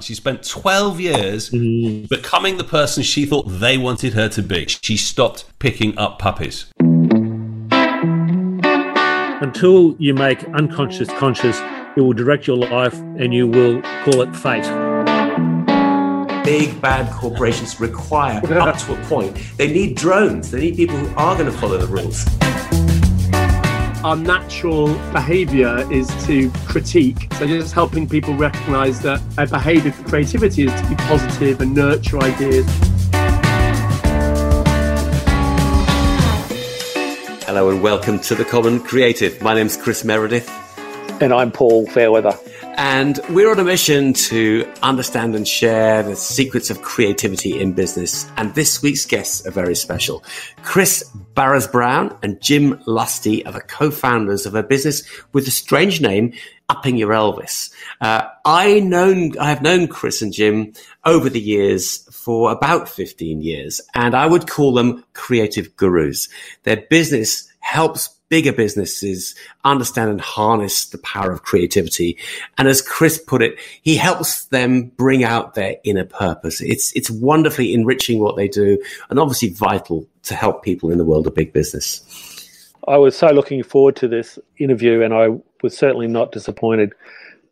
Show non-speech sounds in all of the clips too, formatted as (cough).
She spent 12 years mm. becoming the person she thought they wanted her to be. She stopped picking up puppies. Until you make unconscious conscious, it will direct your life and you will call it fate. Big bad corporations require, up to a point, they need drones. They need people who are going to follow the rules our natural behavior is to critique. So just helping people recognize that a behavior for creativity is to be positive and nurture ideas. Hello and welcome to The Common Creative. My name's Chris Meredith. And I'm Paul Fairweather. And we're on a mission to understand and share the secrets of creativity in business. And this week's guests are very special. Chris Baréz-Brown and Jim Lusty are the co-founders of a business with a strange name, Upping Your Elvis. Uh, I known, I have known Chris and Jim over the years for about 15 years, and I would call them creative gurus. Their business helps bigger businesses understand and harness the power of creativity. And as Chris put it, he helps them bring out their inner purpose. It's, it's wonderfully enriching what they do and obviously vital to help people in the world of big business. I was so looking forward to this interview and I was certainly not disappointed.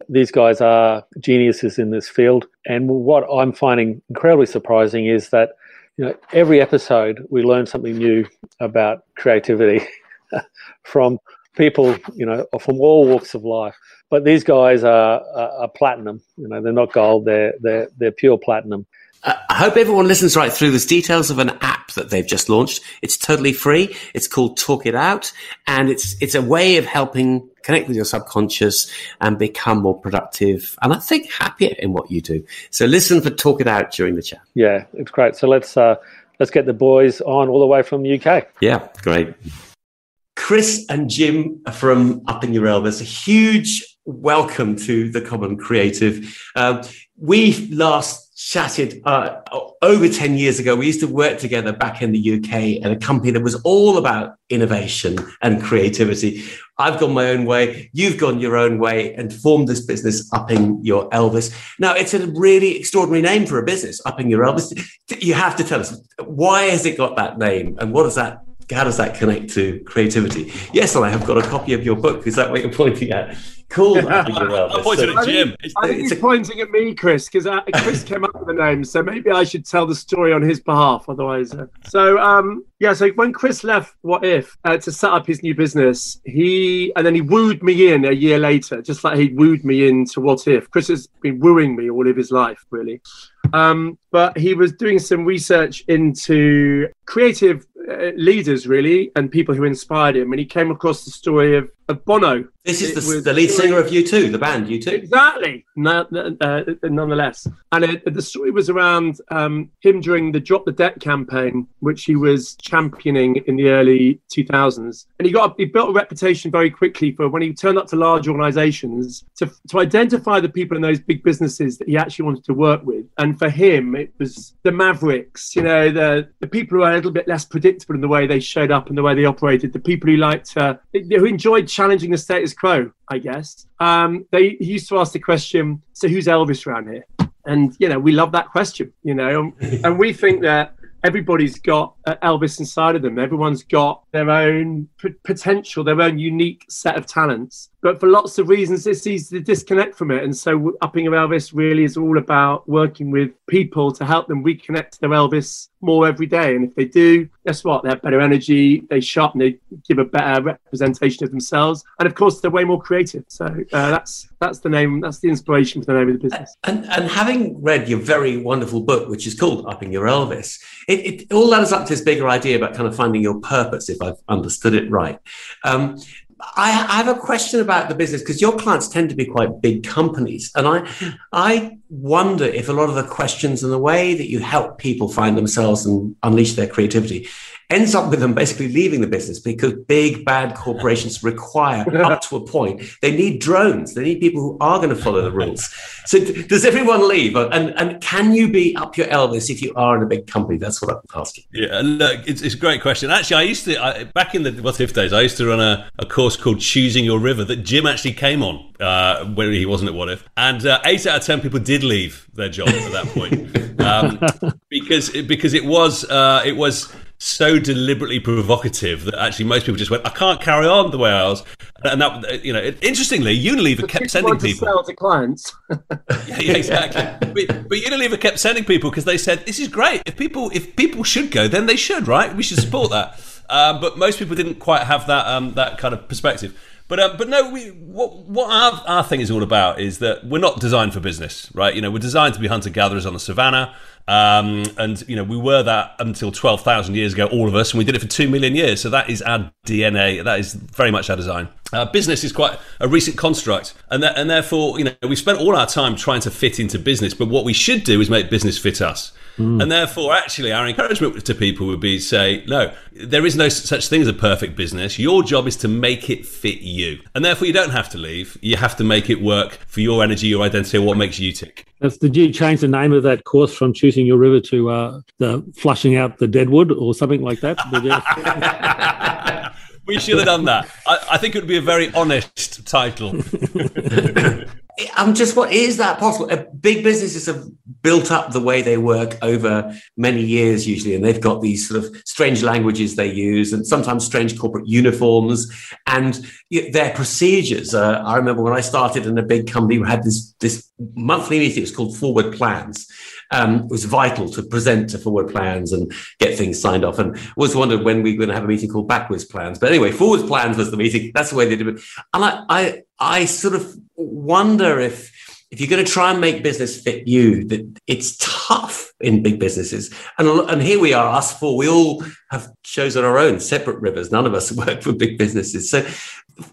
These guys are geniuses in this field. And what I'm finding incredibly surprising is that you know, every episode we learn something new about creativity. (laughs) (laughs) from people, you know, from all walks of life. But these guys are, are, are platinum. You know, they're not gold. They're they're they're pure platinum. Uh, I hope everyone listens right through. There's details of an app that they've just launched. It's totally free. It's called Talk It Out, and it's it's a way of helping connect with your subconscious and become more productive and I think happier in what you do. So listen for Talk It Out during the chat. Yeah, it's great. So let's uh, let's get the boys on all the way from the UK. Yeah, great. Chris and Jim from Upping Your Elvis, a huge welcome to the Common Creative. Um, we last chatted uh, over 10 years ago. We used to work together back in the UK at a company that was all about innovation and creativity. I've gone my own way, you've gone your own way, and formed this business, Upping Your Elvis. Now, it's a really extraordinary name for a business, Upping Your Elvis. You have to tell us why has it got that name and what does that how does that connect to creativity? Yes, and I have got a copy of your book. Is that what you're pointing at? Cool. (laughs) I'm pointing at Jim. I think, he's a... pointing at me, Chris, because uh, Chris came up with the name. So maybe I should tell the story on his behalf. Otherwise, uh... so um, yeah. So when Chris left What If uh, to set up his new business, he and then he wooed me in a year later, just like he wooed me into What If. Chris has been wooing me all of his life, really. Um, but he was doing some research into creative Uh, leaders, really, and people who inspired him. And he came across the story of, of Bono. This is the, the, lead singer of U2, the band U2. Exactly. No, uh, nonetheless. And it, the story was around um, him during the Drop the Debt campaign, which he was championing in the early 2000s. And he got he built a reputation very quickly for when he turned up to large organizations to, to identify the people in those big businesses that he actually wanted to work with. And for him, it was the mavericks, you know, the, the people who are a little bit less predictable in the way they showed up and the way they operated, the people who liked, uh, who enjoyed challenging the status quo, I guess. Um, they used to ask the question, so who's Elvis around here? And, you know, we love that question, you know, and we think that everybody's got Elvis inside of them. Everyone's got their own p- potential, their own unique set of talents. But for lots of reasons, it's easy to disconnect from it. And so, Upping Your Elvis really is all about working with people to help them reconnect to their Elvis more every day. And if they do, guess what? They have better energy, they sharpen, they give a better representation of themselves. And of course, they're way more creative. So uh, that's that's the name, that's the inspiration for the name of the business. And, and having read your very wonderful book, which is called Upping Your Elvis, it, it all ladders up to this bigger idea about kind of finding your purpose, if I've understood it right. Um, I, I, have a question about the business because your clients tend to be quite big companies, and I, I wonder if a lot of the questions and the way that you help people find themselves and unleash their creativity ends up with them basically leaving the business because big bad corporations require (laughs) up to a point. They need drones. They need people who are going to follow the rules. So does everyone leave? And and can you be up your elvis if you are in a big company? That's what i'm asking. Yeah look it's, it's a great question. Actually i used to I, back in the what if days i used to run a, a course called choosing your river that jim actually came on uh, when he wasn't at what if. And uh, eight out of ten people did leave their job at that point. (laughs) Um, because because it was uh, it was so deliberately provocative that actually most people just went, I can't carry on the way I was. And that, you know, interestingly, Unilever But kept people sending want to people. sell to clients. (laughs) Yeah, yeah, exactly. but, but Unilever kept sending people because they said, this is great. If people, if people should go, then they should, right? We should support that. (laughs) Um, but most people didn't quite have that, um, that kind of perspective. But um, but no, we what what our, our thing is all about is that we're not designed for business, right? You know, we're designed to be hunter gatherers on the savannah, um, and you know we were that until twelve thousand years ago, all of us, and we did it for two million years. So that is our DNA. That is very much our design. Uh, business is quite a recent construct, and that, and therefore, you know, we spent all our time trying to fit into business. But what we should do is make business fit us. And therefore, actually, our encouragement to people would be say, no, there is no such thing as a perfect business. Your job is to make it fit you. And therefore, you don't have to leave. You have to make it work for your energy, your identity, what makes you tick. That's, did you change the name of that course from choosing your river to uh, the flushing out the deadwood or something like that? (laughs) We should have done that. I, I think it would be a very honest title. (laughs) I'm just what is that possible? Big businesses have built up the way they work over many years, usually, and they've got these sort of strange languages they use, and sometimes strange corporate uniforms, and their procedures. Uh, I remember when I started in a big company, we had this this monthly meeting. It was called Forward Plans. Um, it was vital to present to forward plans and get things signed off. And was wondered when we were going to have a meeting called backwards plans. But anyway, Forward plans was the meeting. That's the way they did it. And I, I, I sort of wonder if if you're going to try and make business fit you, that it's tough in big businesses. And and here we are, us four. We all have shows on our own separate rivers. None of us (laughs) work for big businesses. So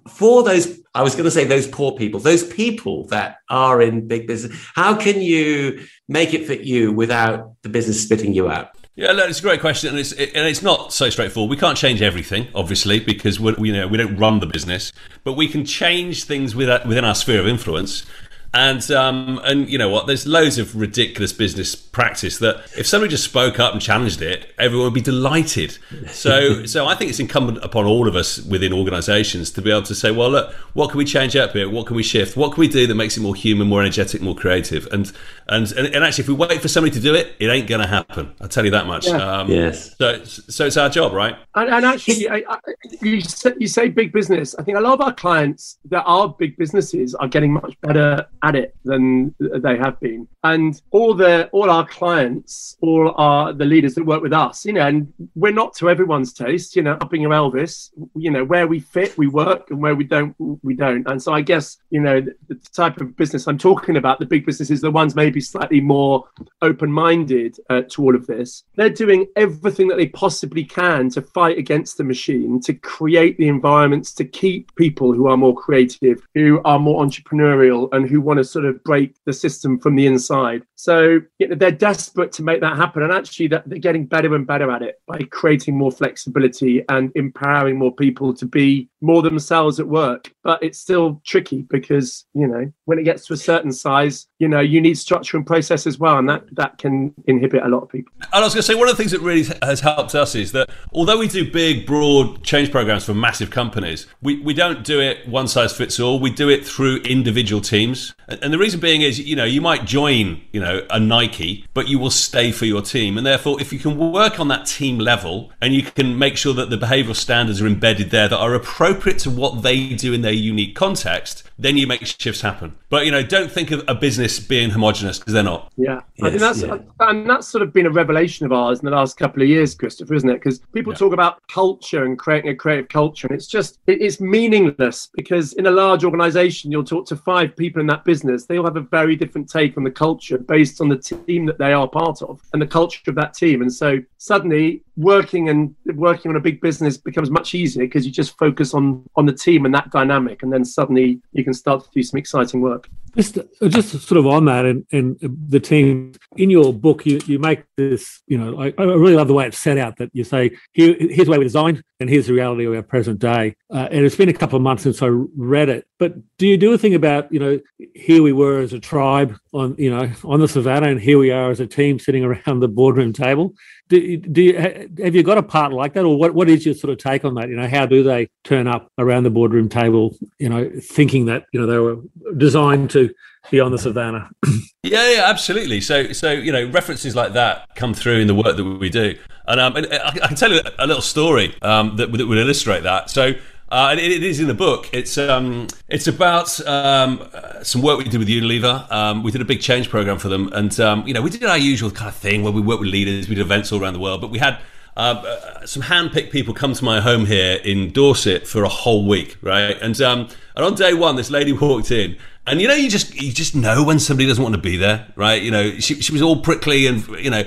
for those, I was going to say those poor people, those people that are in big business, how can you make it fit you without the business spitting you out? Yeah, look, it's a great question, and it's it, and it's not so straightforward. We can't change everything, obviously, because we you know we don't run the business, but we can change things within uh, within our sphere of influence. And um, and you know what? There's loads of ridiculous business practice that if somebody just spoke up and challenged it, everyone would be delighted. So (laughs) so I think it's incumbent upon all of us within organisations to be able to say, well, look, what can we change up here? What can we shift? What can we do that makes it more human, more energetic, more creative? And and and, and actually, if we wait for somebody to do it, it ain't going to happen. I'll tell you that much. Yeah. Um, Yes. So so it's our job, right? And, and actually, I, I, you, say, you say big business. I think a lot of our clients that are big businesses are getting much better at it than they have been. And all the all our clients, all our the leaders that work with us, you know, and we're not to everyone's taste. You know, upping your Elvis. You know, where we fit, we work, and where we don't, we don't. And so I guess you know the, the type of business I'm talking about, the big businesses, the ones maybe slightly more open-minded uh, to all of this. They're doing everything that they possibly can to fight against the machine, to create the environments, to keep people who are more creative, who are more entrepreneurial, and who want to sort of break the system from the inside. So you know, they're desperate to make that happen, and actually, that they're getting better and better at it by creating more flexibility and empowering more people to be more themselves at work. But it's still tricky because you know when it gets to a certain size, you know you need structure and process as well, and that that can inhibit a lot of people. And I was going to say, one of the things that really has helped us is that although we do big, broad change programs for massive companies, we, we don't do it one size fits all. We do it through individual teams. And and the reason being is, you know, you might join, you know, a Nike, but you will stay for your team. And therefore, if you can work on that team level and you can make sure that the behavioral standards are embedded there that are appropriate to what they do in their unique context, then you make shifts happen. But, you know, don't think of a business being homogenous because they're not. Yeah, I think that's yeah. and that's sort of been a revelation of ours in the last couple of years, Christopher, isn't it? Because people Yeah. talk about culture and creating a creative culture, and it's just it is meaningless because in a large organization, you'll talk to five people in that business. They all have a very different take on the culture based on the team that they are part of and the culture of that team. And so suddenly, working and working on a big business becomes much easier because you just focus on on the team and that dynamic, and then suddenly you can start to do some exciting work. Just, just sort of on that, and, and the team in your book, you, you make this. You know, I, I really love the way it's set out. That you say, Here, here's the way we designed, and here's the reality of our present day. Uh, and it's been a couple of months since I read it. But do you do a thing about, you know, here we were as a tribe on, you know, on the savannah, and here we are as a team sitting around the boardroom table? Do, do you, have you got a part like that, or what? What is your sort of take on that? You know, how do they turn up around the boardroom table? You know, thinking that you know they were designed to be on the savannah. (clears throat) yeah, yeah, absolutely. So, so you know, references like that come through in the work that we do, and, um, and I, I, can tell you a little story um, that, that would illustrate that. So. Uh, and it, it is in the book. It's um, it's about um, some work we did with Unilever. Um, we did a big change program for them, and um, you know we did our usual kind of thing where we work with leaders, we did events all around the world. But we had uh, uh, some hand-picked people come to my home here in Dorset for a whole week, right? And um, and on day one, this lady (laughs) walked in, and you know, you just you just know when somebody doesn't want to be there, right? You know, she she was all prickly, and you know,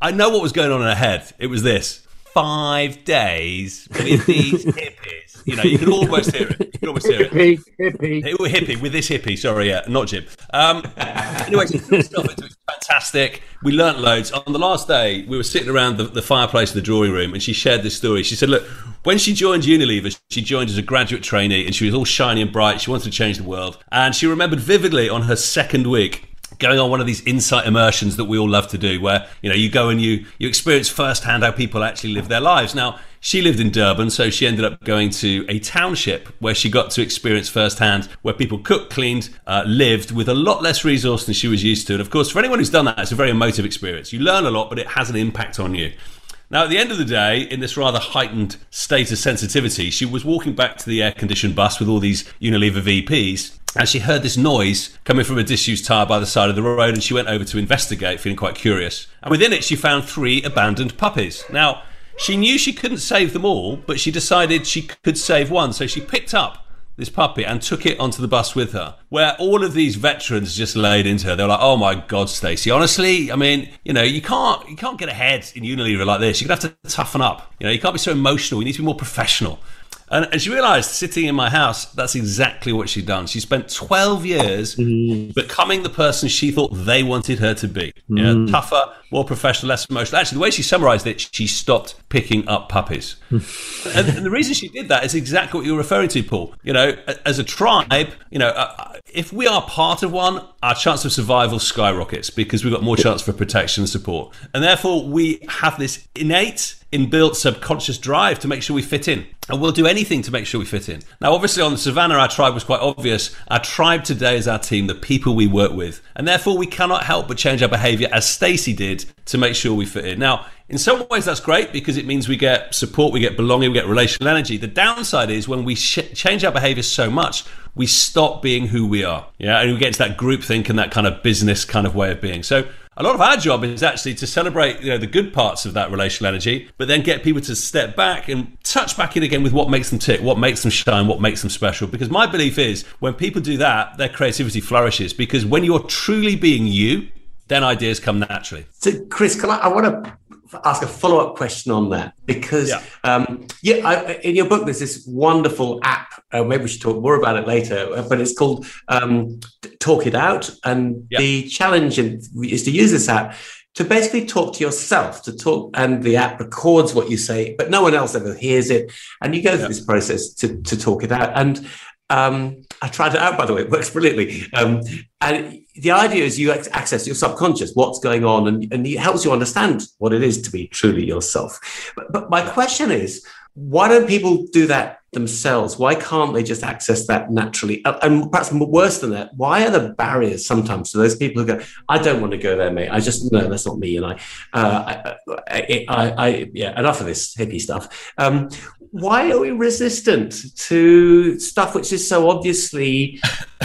I know what was going on in her head. It was this: five days with these hippies you know, you can almost hear it. You can almost hear it. Hippie, hippie. Hippie, with this hippie, sorry, yeah, not Jim. Um, anyway, stuff, it was fantastic. We learnt loads. On the last day, we were sitting around the, the fireplace in the drawing room, and she shared this story. She said, Look, when she joined Unilever, she joined as a graduate trainee, and she was all shiny and bright. She wanted to change the world. And she remembered vividly on her second week going on one of these insight immersions that we all love to do where you know you go and you you experience firsthand how people actually live their lives now she lived in Durban, so she ended up going to a township where she got to experience firsthand where people cooked, cleaned, uh, lived with a lot less resource than she was used to. And of course, for anyone who's done that, it's a very emotive experience. You learn a lot, but it has an impact on you. Now, at the end of the day, in this rather heightened state of sensitivity, she was walking back to the air conditioned bus with all these Unilever VPs. And she heard this noise coming from a disused tyre by the side of the road, and she went over to investigate, feeling quite curious. And within it, she found three abandoned puppies. Now, she knew she couldn't save them all, but she decided she could save one. So she picked up this puppy and took it onto the bus with her, where all of these veterans just laid into her. They were like, "Oh my God, Stacey! Honestly, I mean, you know, you can't you can't get ahead in Unilever like this. You're gonna have to toughen up. You know, you can't be so emotional. You need to be more professional." And, and she realised sitting in my house, that's exactly what she'd done. She spent 12 years mm. becoming the person she thought they wanted her to be. Mm. You know, tougher, more professional, less emotional. Actually, the way she summarised it, she stopped picking up puppies. (laughs) and, and, the reason she did that is exactly what you're referring to, Paul. You know, as a tribe, you know, uh, if we are part of one, our chance of survival skyrockets because we've got more chance for protection and support. And therefore, we have this innate inbuilt subconscious drive to make sure we fit in. And we'll do anything to make sure we fit in. Now, obviously, on the savannah, our tribe was quite obvious. Our tribe today is our team, the people we work with. And therefore, we cannot help but change our behavior as Stacey did to make sure we fit in. Now, in some ways, that's great because it means we get support, we get belonging, we get relational energy. The downside is when we sh- change our behavior so much, we stop being who we are. Yeah. And we get into that group think and that kind of business kind of way of being. So, a lot of our job is actually to celebrate you know the good parts of that relational energy but then get people to step back and touch back in again with what makes them tick what makes them shine what makes them special. Because my belief is when people do that their creativity flourishes. Because when you're truly being you then ideas come naturally. So chris can i, I want to ask a follow up question on that? Because yeah, um, yeah I, in your book there's this wonderful app. Uh, maybe we should talk more about it later, but it's called um, Talk It Out, and yeah. the challenge is to use this app to basically talk to yourself to talk and the app records what you say but no one else ever hears it and you go through yeah. this process to, to talk it out and um, I tried it out, by the way. It works brilliantly. Um, and the idea is you access your subconscious, what's going on, and, and it helps you understand what it is to be truly yourself. But, but my question is, why don't people do that themselves? Why can't they just access that naturally? And perhaps worse than that, why are the barriers sometimes to those people who go, I don't want to go there, mate. I just, no, that's not me. And I, uh, I, I, I, yeah, enough of this hippie stuff. Um, why are we resistant to stuff which is so obviously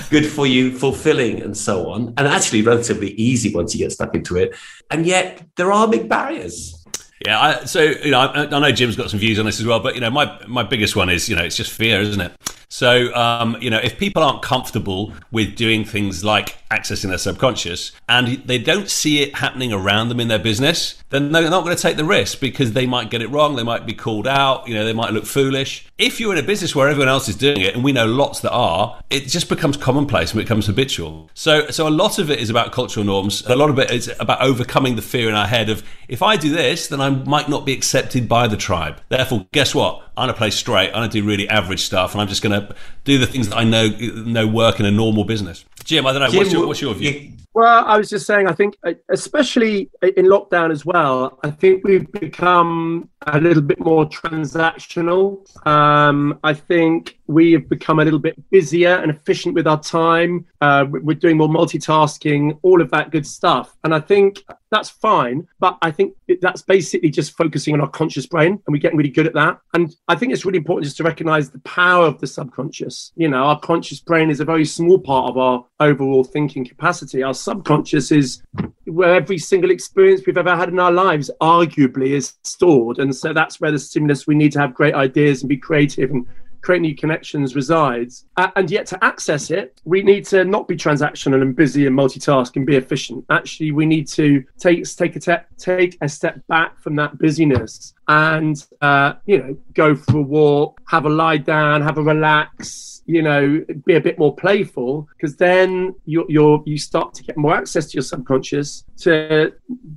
good for you, fulfilling, and so on, and actually relatively easy once you get stuck into it? And yet there are big barriers. Yeah, I, so you know, I, I, know Jim's got some views on this as well, but you know, my my biggest one is you know, it's just fear, isn't it? So um, you know, if people aren't comfortable with doing things like accessing their subconscious and they don't see it happening around them in their business, then they're not going to take the risk because they might get it wrong, they might be called out, you know, they might look foolish. If you're in a business where everyone else is doing it, and we know lots that are, it just becomes commonplace and becomes habitual. So, so a lot of it is about cultural norms. A lot of it is about overcoming the fear in our head of if I do this, then I might not be accepted by the tribe. Therefore, guess what? I'm gonna play straight. I'm gonna do really average stuff, and I'm just gonna do the things that I know know work in a normal business. Jim, I don't know. Jim, what's, your, what's your view? Well, I was just saying, I think, especially in lockdown as well, I think we've become a little bit more transactional. Um, I think we have become a little bit busier and efficient with our time. Uh, we're doing more multitasking, all of that good stuff. And I think that's fine. But I think that's basically just focusing on our conscious brain and we're getting really good at that. And I think it's really important just to recognize the power of the subconscious. You know, our conscious brain is a very small part of our overall thinking capacity. Our subconscious is where every single experience we've ever had in our lives arguably is stored. And so that's where the stimulus we need to have great ideas and be creative and create new connections resides. Uh, and yet, to access it, we need to not be transactional and busy and multitask and be efficient. Actually, we need to take take a te- take a step back from that busyness and uh, you know go for a walk, have a lie down, have a relax you know be a bit more playful because then you you you start to get more access to your subconscious to,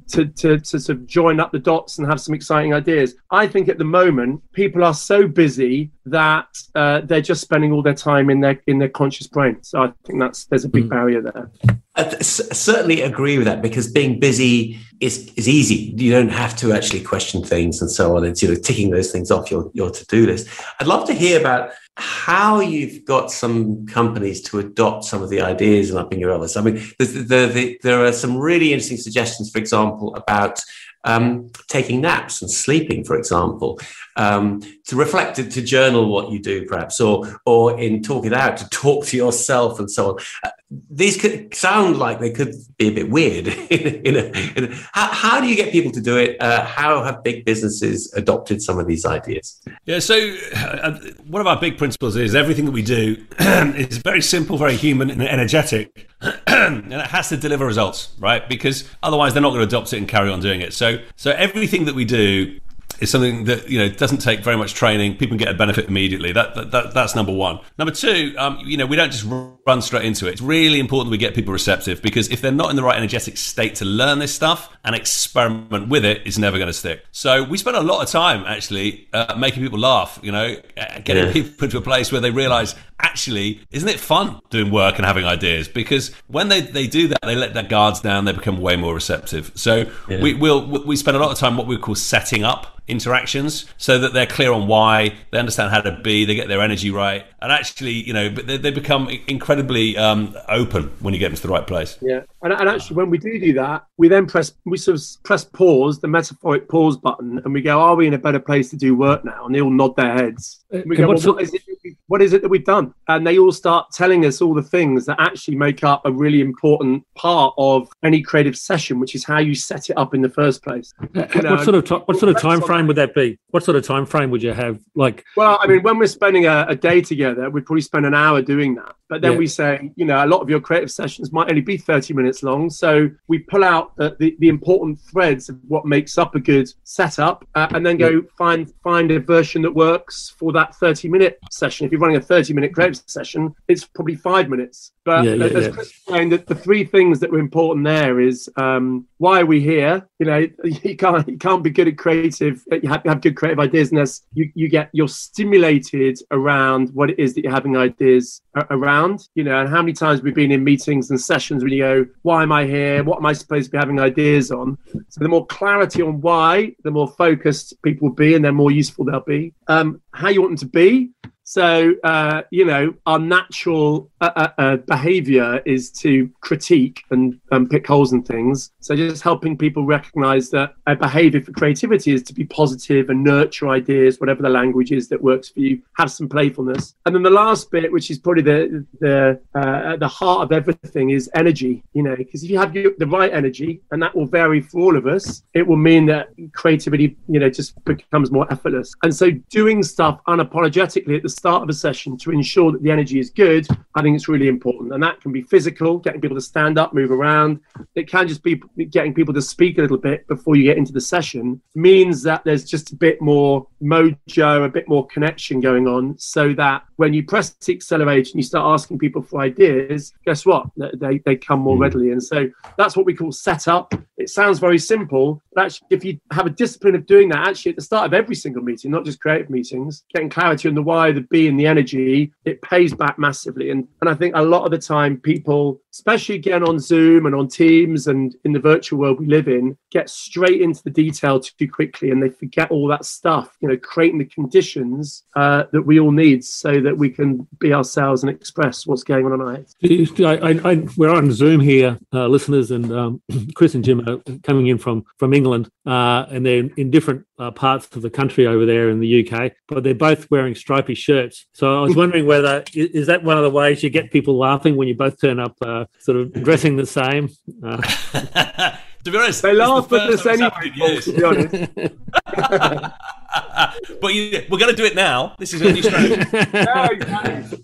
to to to sort of join up the dots and have some exciting ideas i think at the moment people are so busy that uh, they're just spending all their time in their in their conscious brain so i think that's there's a big mm. barrier there I certainly agree with that because being busy is, is easy. You don't have to actually question things and so on. It's you know ticking those things off your, your to do list. I'd love to hear about how you've got some companies to adopt some of the ideas and upping your others. I mean, the, the, the, there are some really interesting suggestions, for example, about um, taking naps and sleeping, for example, um, to reflect it, to journal what you do, perhaps, or or in talk it out, to talk to yourself and so on. Uh, these could sound like they could be a bit weird. (laughs) in a, in a, how, how, do you get people to do it? Uh, how have big businesses adopted some of these ideas? Yeah, so uh, one of our big principles is everything that we do (clears throat) is very simple, very human, and energetic, (clears throat) and it has to deliver results, right? Because otherwise, they're not going to adopt it and carry on doing it. So, so everything that we do is something that you know doesn't take very much training. People can get a benefit immediately. That, that, that that's number one. Number two, um, you know, we don't just run straight into it. It's really important we get people receptive because if they're not in the right energetic state to learn this stuff and experiment with it, it's never going to stick. So we spend a lot of time actually uh, making people laugh. You know, uh, getting yeah. people into a place where they realise actually, isn't it fun doing work and having ideas? Because when they, they do that, they let their guards down. They become way more receptive. So yeah. we will we spend a lot of time what we call setting up interactions so that they're clear on why they understand how to be they get their energy right. And actually you know they, they become incredibly um, open when you get them to the right place. Yeah. And, and actually when we do do that we then press we sort of press pause the metaphoric pause button and we go are we in a better place to do work now? And they all nod their heads. Uh, we go, well, what, is it, what is it that we've done and they all start telling us all the things that actually make up a really important part of any creative session which is how you set it up in the first place uh, you know, what sort of t- what sort of time frame frame would that be? What sort of time frame would you have? Like, well, I mean, when we're spending a, a day together, we'd probably spend an hour doing that. But then yeah. we say, you know, a lot of your creative sessions might only be 30 minutes long. So we pull out the, the, the important threads of what makes up a good setup uh, and then go yeah. find find a version that works for that 30 minute session. If you're running a 30 minute creative session, it's probably five minutes. But yeah, as Chris explained, the, the three things that were important there is um, why are we here? You know, (laughs) you can't you can't be good at creative. You have, have good creative ideas unless you, you get you're stimulated around what it is that you're having ideas around. You know, and how many times we've been in meetings and sessions when you go, "Why am I here? What am I supposed to be having ideas on?" So the more clarity on why, the more focused people will be, and the more useful they'll be. Um, how you want them to be So, uh, you know, our natural uh, uh, uh, behavior is to critique and um, pick holes in things. So, just helping people recognize that a behavior for creativity is to be positive and nurture ideas, whatever the language is that works for you, have some playfulness. And then the last bit, which is probably the, the, uh, at the heart of everything, is energy, you know, because if you have the right energy, and that will vary for all of us, it will mean that creativity, you know, just becomes more effortless. And so, doing stuff unapologetically at the start of a session to ensure that the energy is good, I think it's really important. And that can be physical, getting people to stand up, move around. It can just be getting people to speak a little bit before you get into the session, means that there's just a bit more mojo, a bit more connection going on, so that when you press the accelerator and you start asking people for ideas, guess what? They, they come more mm. readily. And so that's what we call setup. It sounds very simple, but actually, if you have a discipline of doing that, actually at the start of every single meeting, not just creative meetings, getting clarity on the why, the B, and the energy, it pays back massively. And, and I think a lot of the time, people, especially again on Zoom and on Teams and in the virtual world we live in, get straight into the detail too quickly and they forget all that stuff, you know, creating the conditions uh, that we all need so that we can be ourselves and express what's going on in our heads. I, I, we're on Zoom here, uh, listeners, and um, (clears throat) Chris and Jim are coming in from from England, uh, and they're in different uh, parts of the country over there in the UK, but they're both wearing stripy shirts. So I was wondering whether is that one of the ways you get people laughing when you both turn up, uh, sort of dressing the same. Uh, (laughs) to be honest, they laugh at us anyway. To be honest. (laughs) (laughs) but you, we're going to do it now. This is a new strategy. yeah, exactly.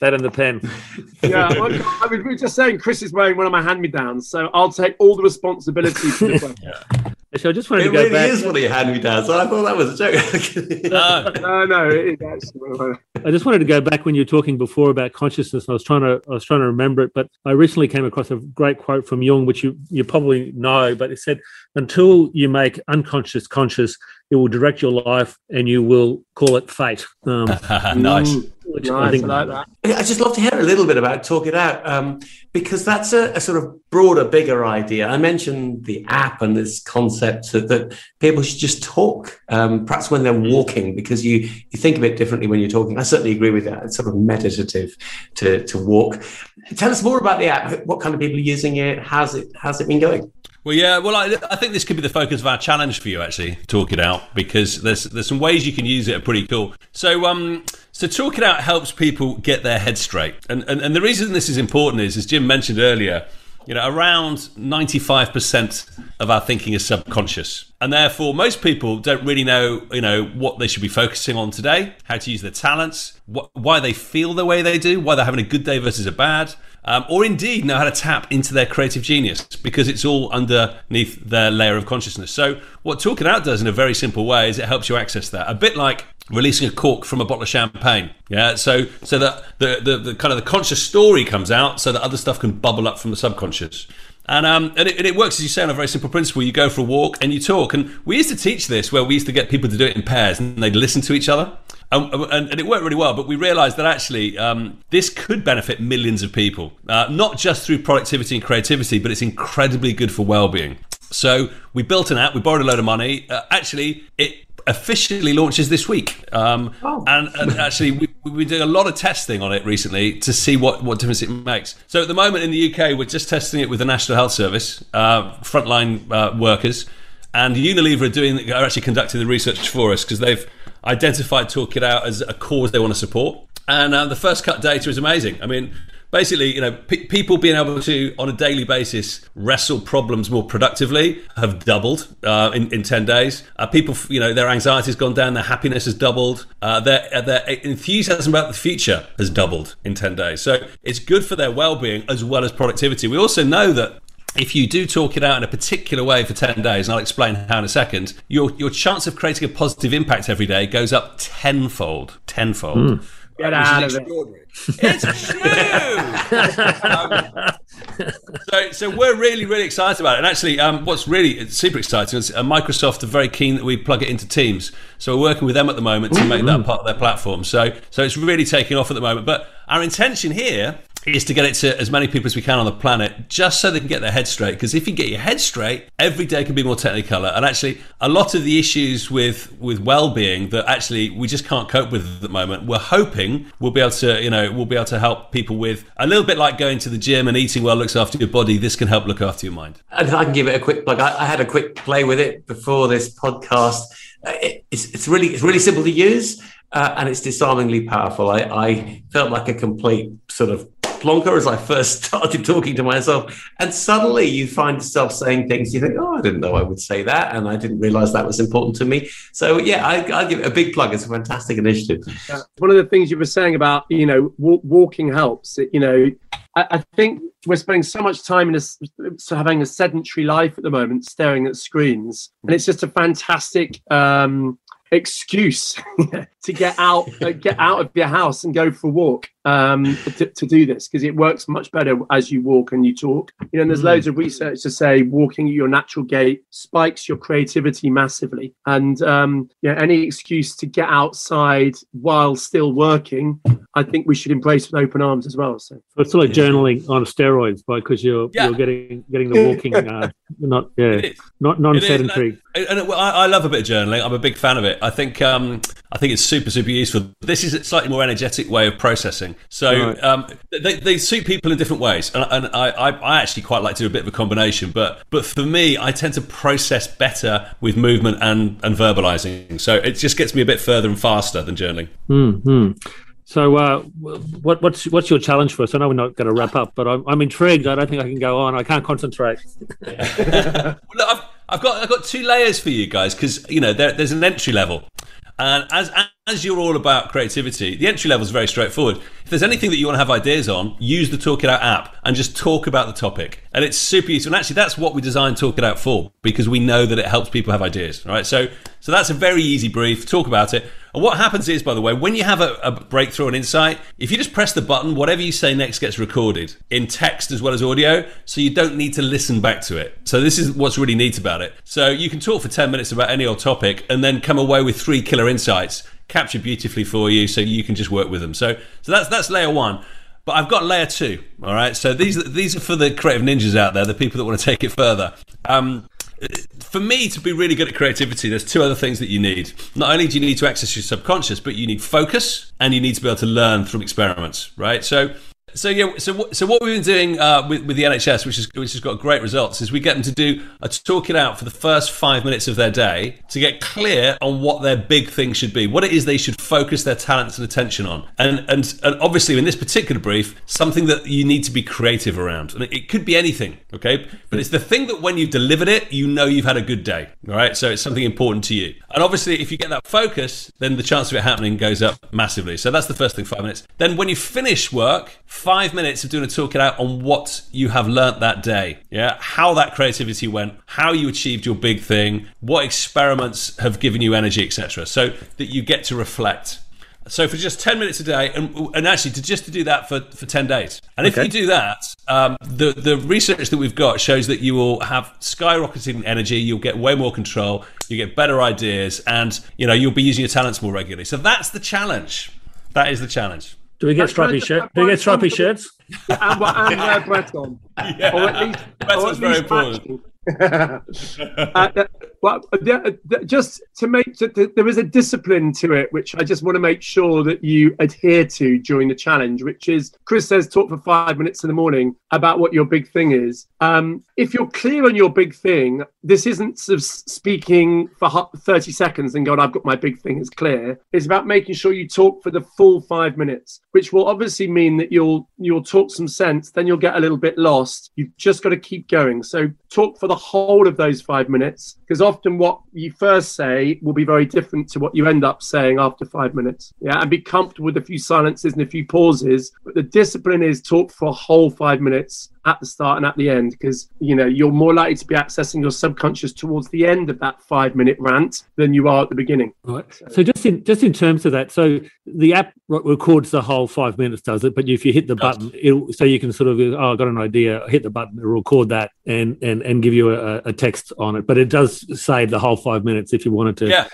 That and the pen. yeah, well, I mean, we are just saying Chris is wearing one of my hand-me-downs, so I'll take all the responsibility for the (laughs) yeah. So I just wanted it to go really back. It is one of your hand-me-downs. I thought that was a joke. no, (laughs) no, no, it is actually. I just wanted to go back when you were talking before about consciousness. I was trying to, I was trying to remember it, but I recently came across a great quote from Jung, which you you probably know, but it said, "Until you make unconscious conscious, it will direct your life, and you will call it fate." Um, (laughs) nice. Which nice, I, think, I like that. I just love to hear a little bit about Talk It Out um, because that's a, a, sort of broader, bigger idea. I mentioned the app and this concept that, that people should just talk, um, perhaps when they're walking, because you you think a bit differently when you're talking. I certainly agree with that. It's sort of meditative to to walk. Tell us more about the app. What kind of people are using it? How's it how's it been going? Well, yeah. Well, I, I, think this could be the focus of our challenge for you, actually. Talk it out because there's there's some ways you can use it. Are pretty cool. So, um, so talk it out helps people get their head straight, and and, and the reason this is important is, as Jim mentioned earlier, you know, around ninety five percent of our thinking is subconscious, and therefore most people don't really know, you know, what they should be focusing on today, how to use their talents, wh- why they feel the way they do, why they're having a good day versus a bad um, or indeed know how to tap into their creative genius because it's all underneath their layer of consciousness. So, what Talk It Out does in a very simple way is it helps you access that. A bit like releasing a cork from a bottle of champagne. Yeah, so so that the, the, the kind of the conscious story comes out, so that other stuff can bubble up from the subconscious. And, um, and, it, and it works, as you say, on a very simple principle. You go for a walk and you talk. And we used to teach this where we used to get people to do it in pairs and they'd listen to each other. Um, and, and, it worked really well. But we realised that actually um, this could benefit millions of people, uh, not just through productivity and creativity, but it's incredibly good for well-being. So we built an app. We borrowed a load of money. Uh, actually, it officially launches this week. Um, oh. and, and, actually, we, we've been doing a lot of testing on it recently to see what, what difference it makes. So at the moment in the UK, we're just testing it with the National Health Service, uh, frontline uh, workers, and Unilever are doing are actually conducting the research for us because they've identified Talk It Out as a cause they want to support. And uh, the first cut data is amazing. I mean, basically, you know, people being able to, on a daily basis, wrestle problems more productively have doubled uh, in, in 10 days. Uh, people, you know, their anxiety has gone down, their happiness has doubled, uh, their, uh, their enthusiasm about the future has doubled in 10 days. So it's good for their well being as well as productivity. We also know that if you do talk it out in a particular way for 10 days, and I'll explain how in a second, your, your chance of creating a positive impact every day goes up tenfold. Tenfold. Mm. Get out of it. It's (laughs) true. um, so, so we're really, really excited about it. And actually, um, what's really super exciting is uh, Microsoft are very keen that we plug it into Teams. So we're working with them at the moment to make that part of their platform. So, so it's really taking off at the moment. But our intention here is to get it to as many people as we can on the planet, just so they can get their head straight. Because if you get your head straight, every day can be more technicolor. And actually, a lot of the issues with with well-being that actually we just can't cope with at the moment, we're hoping we'll be able to, you know, we'll be able to help people with a little bit like going to the gym and eating well looks after your body. This can help look after your mind. And I can give it a quick plug. I, I had a quick play with it before this podcast. Uh, it, it's, it's really it's really simple to use. Uh, and it's disarmingly powerful. I, I, felt like a complete sort of plonker as I first (laughs) started talking to myself. And suddenly you find yourself saying things you think, oh, I didn't know I would say that. And I didn't realize that was important to me. So, yeah, I, give it a big plug. It's a fantastic initiative. Yeah. One of the things you were saying about, you know, w- walking helps. You know, I, I, think we're spending so much time in a, so having a sedentary life at the moment, staring at screens. And it's just a fantastic um, excuse (laughs) to get out uh, get out of your house and go for a walk um, to, to, do this because it works much better as you walk and you talk. You know and there's mm. loads of research to say walking at your natural gait spikes your creativity massively. And um, yeah any excuse to get outside while still working i think we should embrace with open arms as well so, so it's like journaling on steroids because you're yeah. you're getting getting the walking uh, (laughs) not yeah not non-sedentary. and, and I, I love a bit of journaling. I'm a big fan of it. I think um I think it's super, super useful. This is a slightly more energetic way of processing. So right. um, they, they suit people in different ways, and, and I, I, actually quite like to do a bit of a combination. But but for me, I tend to process better with movement and and verbalizing. So it just gets me a bit further and faster than journaling. Hmm. So, uh, what, what's what's your challenge for us? I know we're not going to wrap up, but I'm, I'm intrigued. I don't think I can go on. I can't concentrate. (laughs) Look, I've, I've got I've got two layers for you guys because you know there, there's an entry level, and as as you're all about creativity, the entry level is very straightforward. If there's anything that you want to have ideas on, use the Talk It Out app and just talk about the topic. And it's super useful. And actually, that's what we designed Talk It Out for because we know that it helps people have ideas. Right. So so that's a very easy brief. Talk about it. And what happens is, by the way, when you have a, a breakthrough and insight, if you just press the button, whatever you say next gets recorded in text as well as audio, so you don't need to listen back to it. So this is what's really neat about it. So you can talk for 10 minutes about any old topic and then come away with three killer insights captured beautifully for you so you can just work with them. So so that's that's layer 1. But I've got layer 2, all right? So these these are for the creative ninjas out there, the people that want to take it further. Um, for me to be really good at creativity, there's two other things that you need. Not only do you need to access your subconscious, but you need focus and you need to be able to learn from experiments, right? So so yeah, so so what we've been doing uh, with with the NHS, which is which has got great results, is we get them to do a talk it out for the first five minutes of their day to get clear on what their big thing should be, what it is they should focus their talents and attention on, and and and obviously in this particular brief, something that you need to be creative around, and it could be anything, okay, but it's the thing that when you've delivered it, you know you've had a good day, all right. So it's something important to you, and obviously if you get that focus, then the chance of it happening goes up massively. So that's the first thing, five minutes. Then when you finish work five minutes of doing a talk it out on what you have learnt that day. Yeah. How that creativity went, how you achieved your big thing, what experiments have given you energy, etc. So that you get to reflect. So for just 10 minutes a day, and, and actually to just to do that for, for 10 days. And if you do that, um, the, the research that we've got shows that you will have skyrocketing energy, you'll get way more control, you get better ideas, and you know, you'll be using your talents more regularly. So that's the challenge. That is the challenge. Do we get stripy shirts? Do we get stripy uh, shirts? and, uh, and uh, wear Breton. (laughs) Yeah. Or at least, Breton's very important. (laughs) uh, well, just to make to, there is a discipline to it, which I just want to make sure that you adhere to during the challenge. Which is, Chris says, talk for five minutes in the morning about what your big thing is. Um, if you're clear on your big thing, this isn't sort of speaking for thirty seconds and going, "I've got my big thing." Is clear. It's about making sure you talk for the full five minutes, which will obviously mean that you'll you'll talk some sense. Then you'll get a little bit lost. You've just got to keep going. So talk for the whole of those five minutes because often what you first say will be very different to what you end up saying after five minutes. Yeah, and be comfortable with a few silences and a few pauses. But the discipline is talk for a whole five minutes at the start and at the end because you know you're more likely to be accessing your subconscious towards the end of that five minute rant than you are at the beginning. Right. So just in just in terms of that, so the app records the whole five minutes, does it? But if you hit the button, it'll, so you can sort of oh, I got an idea, hit the button, it'll record that and and and give you a, a text on it. But it does save the whole five minutes if you wanted to. Yeah.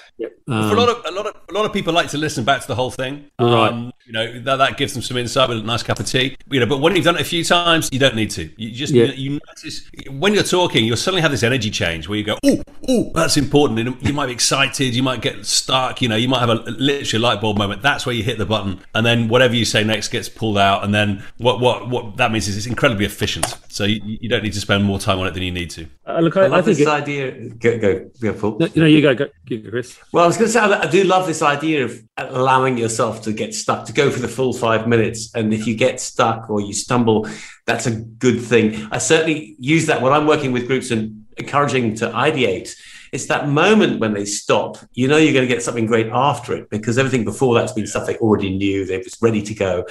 Um, For a lot of a lot of a lot of people like to listen back to the whole thing. Right. Um, you know that, that gives them some insight with a nice cup of tea. You know, but when you've done it a few times, you don't need to. You just Yeah. you, you notice when you're talking, you'll suddenly have this energy change where you go, oh, oh, that's important. And you might be excited, you might get stuck. You know, you might have a literally light bulb moment. That's where you hit the button, and then whatever you say next gets pulled out. And then what what what that means is it's incredibly efficient. So you, you don't need to spend more time on it than you need to. uh, look, I I, I think this it, idea. Go, go, go, Paul. no, you know you go, go, go Chris. Well, I was going to say, I I do love this idea of allowing yourself to get stuck, to go for the full five minutes. And if you get stuck or you stumble, that's a good thing. I certainly use that when I'm working with groups and encouraging to ideate. It's that moment when they stop, you know, you're going to get something great after it because everything before that's been stuff they already knew, they was ready to go.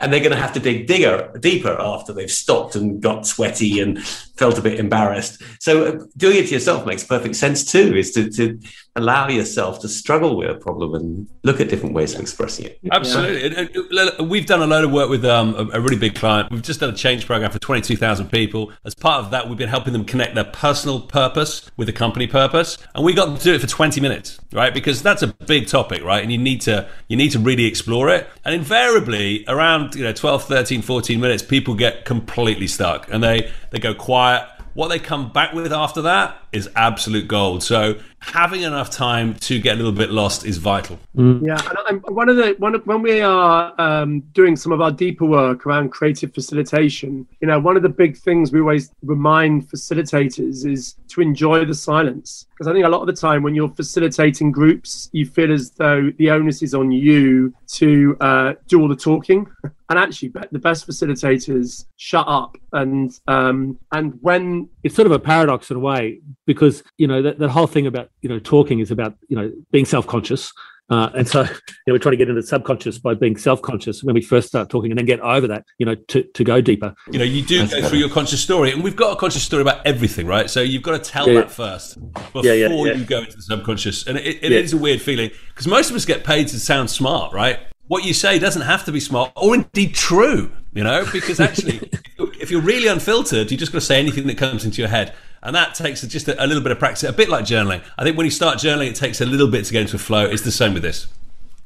And they're going to have to dig digger, deeper after they've stopped and got sweaty and felt a bit embarrassed. So uh, doing it to yourself makes perfect sense too, is to, to allow yourself to struggle with a problem and look at different ways of expressing it. Absolutely. And We've done a load of work with um, a, a really big client. We've just done a change program for 22,000 people. As part of that, we've been helping them connect their personal purpose with the company purpose. And we got them to do it for 20 minutes, right? Because that's a big topic, right? And you need to you need to really explore it. And invariably, around you know 12, 13, 14 minutes, people get completely stuck and they they go quiet. What they come back with after that is absolute gold. So having enough time to get a little bit lost is vital. Yeah, and I'm, one of the one of, when we are um, doing some of our deeper work around creative facilitation, you know, one of the big things we always remind facilitators is to enjoy the silence because I think a lot of the time when you're facilitating groups, you feel as though the onus is on you to uh, do all the talking. (laughs) And actually, be- the best facilitators shut up. And um, and when it's sort of a paradox in a way because you know that, that whole thing about you know talking is about you know being self-conscious uh, and so (laughs) you know we try to get into the subconscious by being self-conscious when we first start talking and then get over that you know to, to go deeper You know, you do go through your conscious story, and we've got a conscious story about everything, right? So you've got to tell Yeah, yeah. that first before Yeah, yeah, yeah. you go into the subconscious. And it, it Yeah. is a weird feeling because most of us get paid to sound smart, right? What you say doesn't have to be smart or indeed true, you know, because actually, (laughs) if you're really unfiltered, you're just got to say anything that comes into your head. And that takes just a, little bit of practice, a bit like journaling. I think when you start journaling, it takes a little bit to get into a flow. It's the same with this.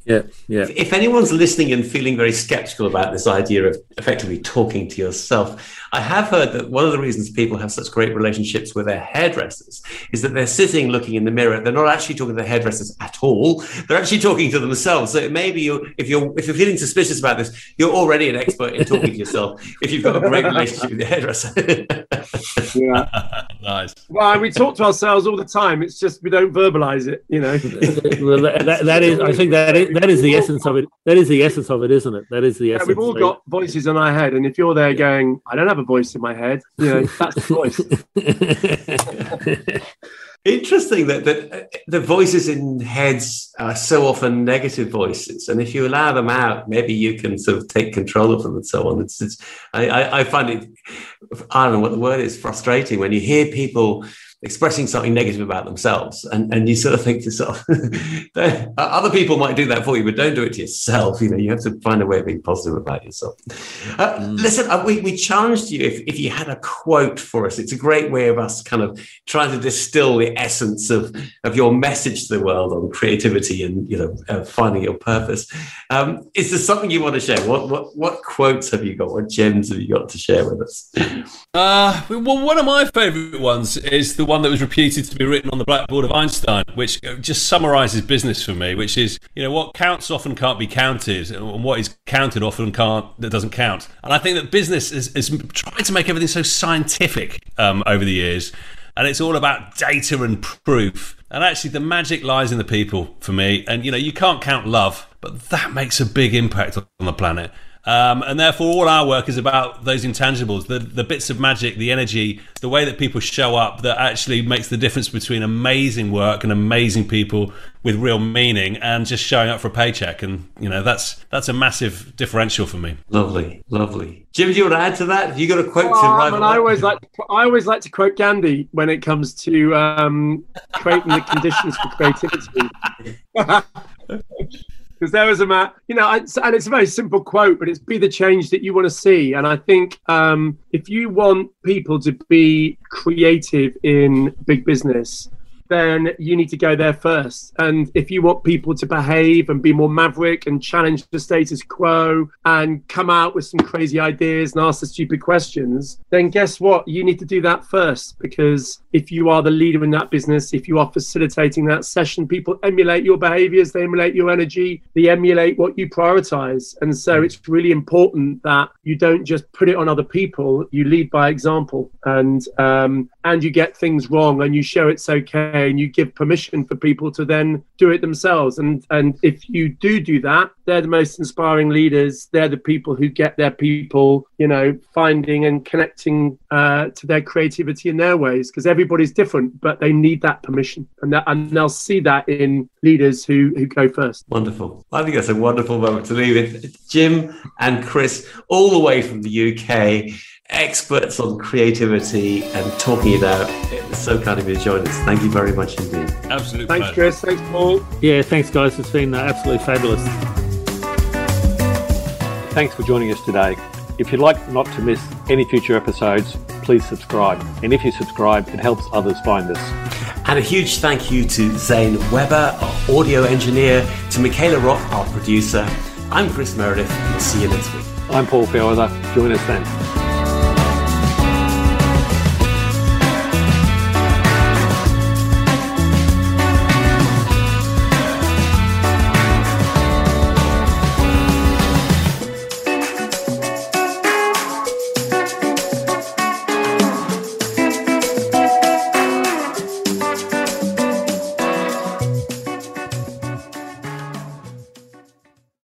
Yeah yeah If anyone's listening and feeling very skeptical about this idea of effectively talking to yourself, I have heard that one of the reasons people have such great relationships with their hairdressers is that they're sitting looking in the mirror. They're not actually talking to their hairdressers at all. They're actually talking to themselves. So maybe you, if you're if you're feeling suspicious about this, you're already an expert in talking to yourself. If you've got a great relationship with your hairdresser. (laughs) yeah, (laughs) nice. well, we talk to ourselves all the time. It's just we don't verbalize it, you know. (laughs) that, that- that is i think that is, that is the essence of it that is the essence of it isn't it that is the Yeah, essence we've all got voices in our head, and if you're there going, "I don't have a voice in my head," you know, (laughs) that's the voice. (laughs) Interesting that, that uh, the voices in heads are so often negative voices, and if you allow them out, maybe you can sort of take control of them and so on. It's, it's I, I, I find it, I don't know what the word is, frustrating when you hear people expressing something negative about themselves, and, and you sort of think to yourself, (laughs) other people might do that for you, but don't do it to yourself. You know, you have to find a way of being positive about yourself. Uh, Listen, uh, we, we challenged you if, if you had a quote for us. It's a great way of us kind of trying to distill the essence of, of your message to the world on creativity and you know uh, finding your purpose. Um, is there something you want to share? What what what quotes have you got? What gems have you got to share with us? Uh, well, one of my favourite ones is the one that was reputed to be written on the blackboard of Einstein, which just summarises business for me. Which is, you know, what counts often can't be counted, and what is counted often can't that doesn't count. And I think that business is, is trying to make everything so scientific um, over the years, and it's all about data and proof. And actually, the magic lies in the people for me. And you know, you can't count love, but that makes a big impact on the planet. Um, and therefore, all our work is about those intangibles, the, the bits of magic, the energy, the way that people show up that actually makes the difference between amazing work and amazing people with real meaning and just showing up for a paycheck. And, you know, that's that's a massive differential for me. Lovely, lovely. Jim, do you want to add to that? Have you got a quote Oh, to write? man, I always like I always like to quote Gandhi when it comes to um, creating the conditions for creativity. (laughs) Because there was a you know, and it's a very simple quote, but it's be the change that you want to see. And I think um, if you want people to be creative in big business, then you need to go there first. And if you want people to behave and be more maverick and challenge the status quo and come out with some crazy ideas and ask the stupid questions, then guess what? You need to do that first because if you are the leader in that business, if you are facilitating that session, people emulate your behaviors, they emulate your energy, they emulate what you prioritize. And so it's really important that you don't just put it on other people, you lead by example and um, and you get things wrong and you show it's okay and you give permission for people to then do it themselves and and if you do do that they're the most inspiring leaders they're the people who get their people you know finding and connecting uh, to their creativity in their ways because everybody's different but they need that permission and that and they'll see that in leaders who who go first Wonderful. I think that's a wonderful moment to leave it. Jim and Chris, all the way from the UK, experts on creativity and talking it out. It was so kind of you to join us. Thank you very much indeed. Absolutely. thanks pleasure. chris thanks paul Yeah, thanks, guys. It's been uh, absolutely fabulous. Thanks for joining us today. If you'd like not to miss any future episodes, please subscribe. And if you subscribe, it helps others find us. And a huge thank you to Zane Weber, our audio engineer, to Michaela Rock, our producer. I'm Chris Meredith. We'll see you next week. I'm Paul Fairweather. Join us then.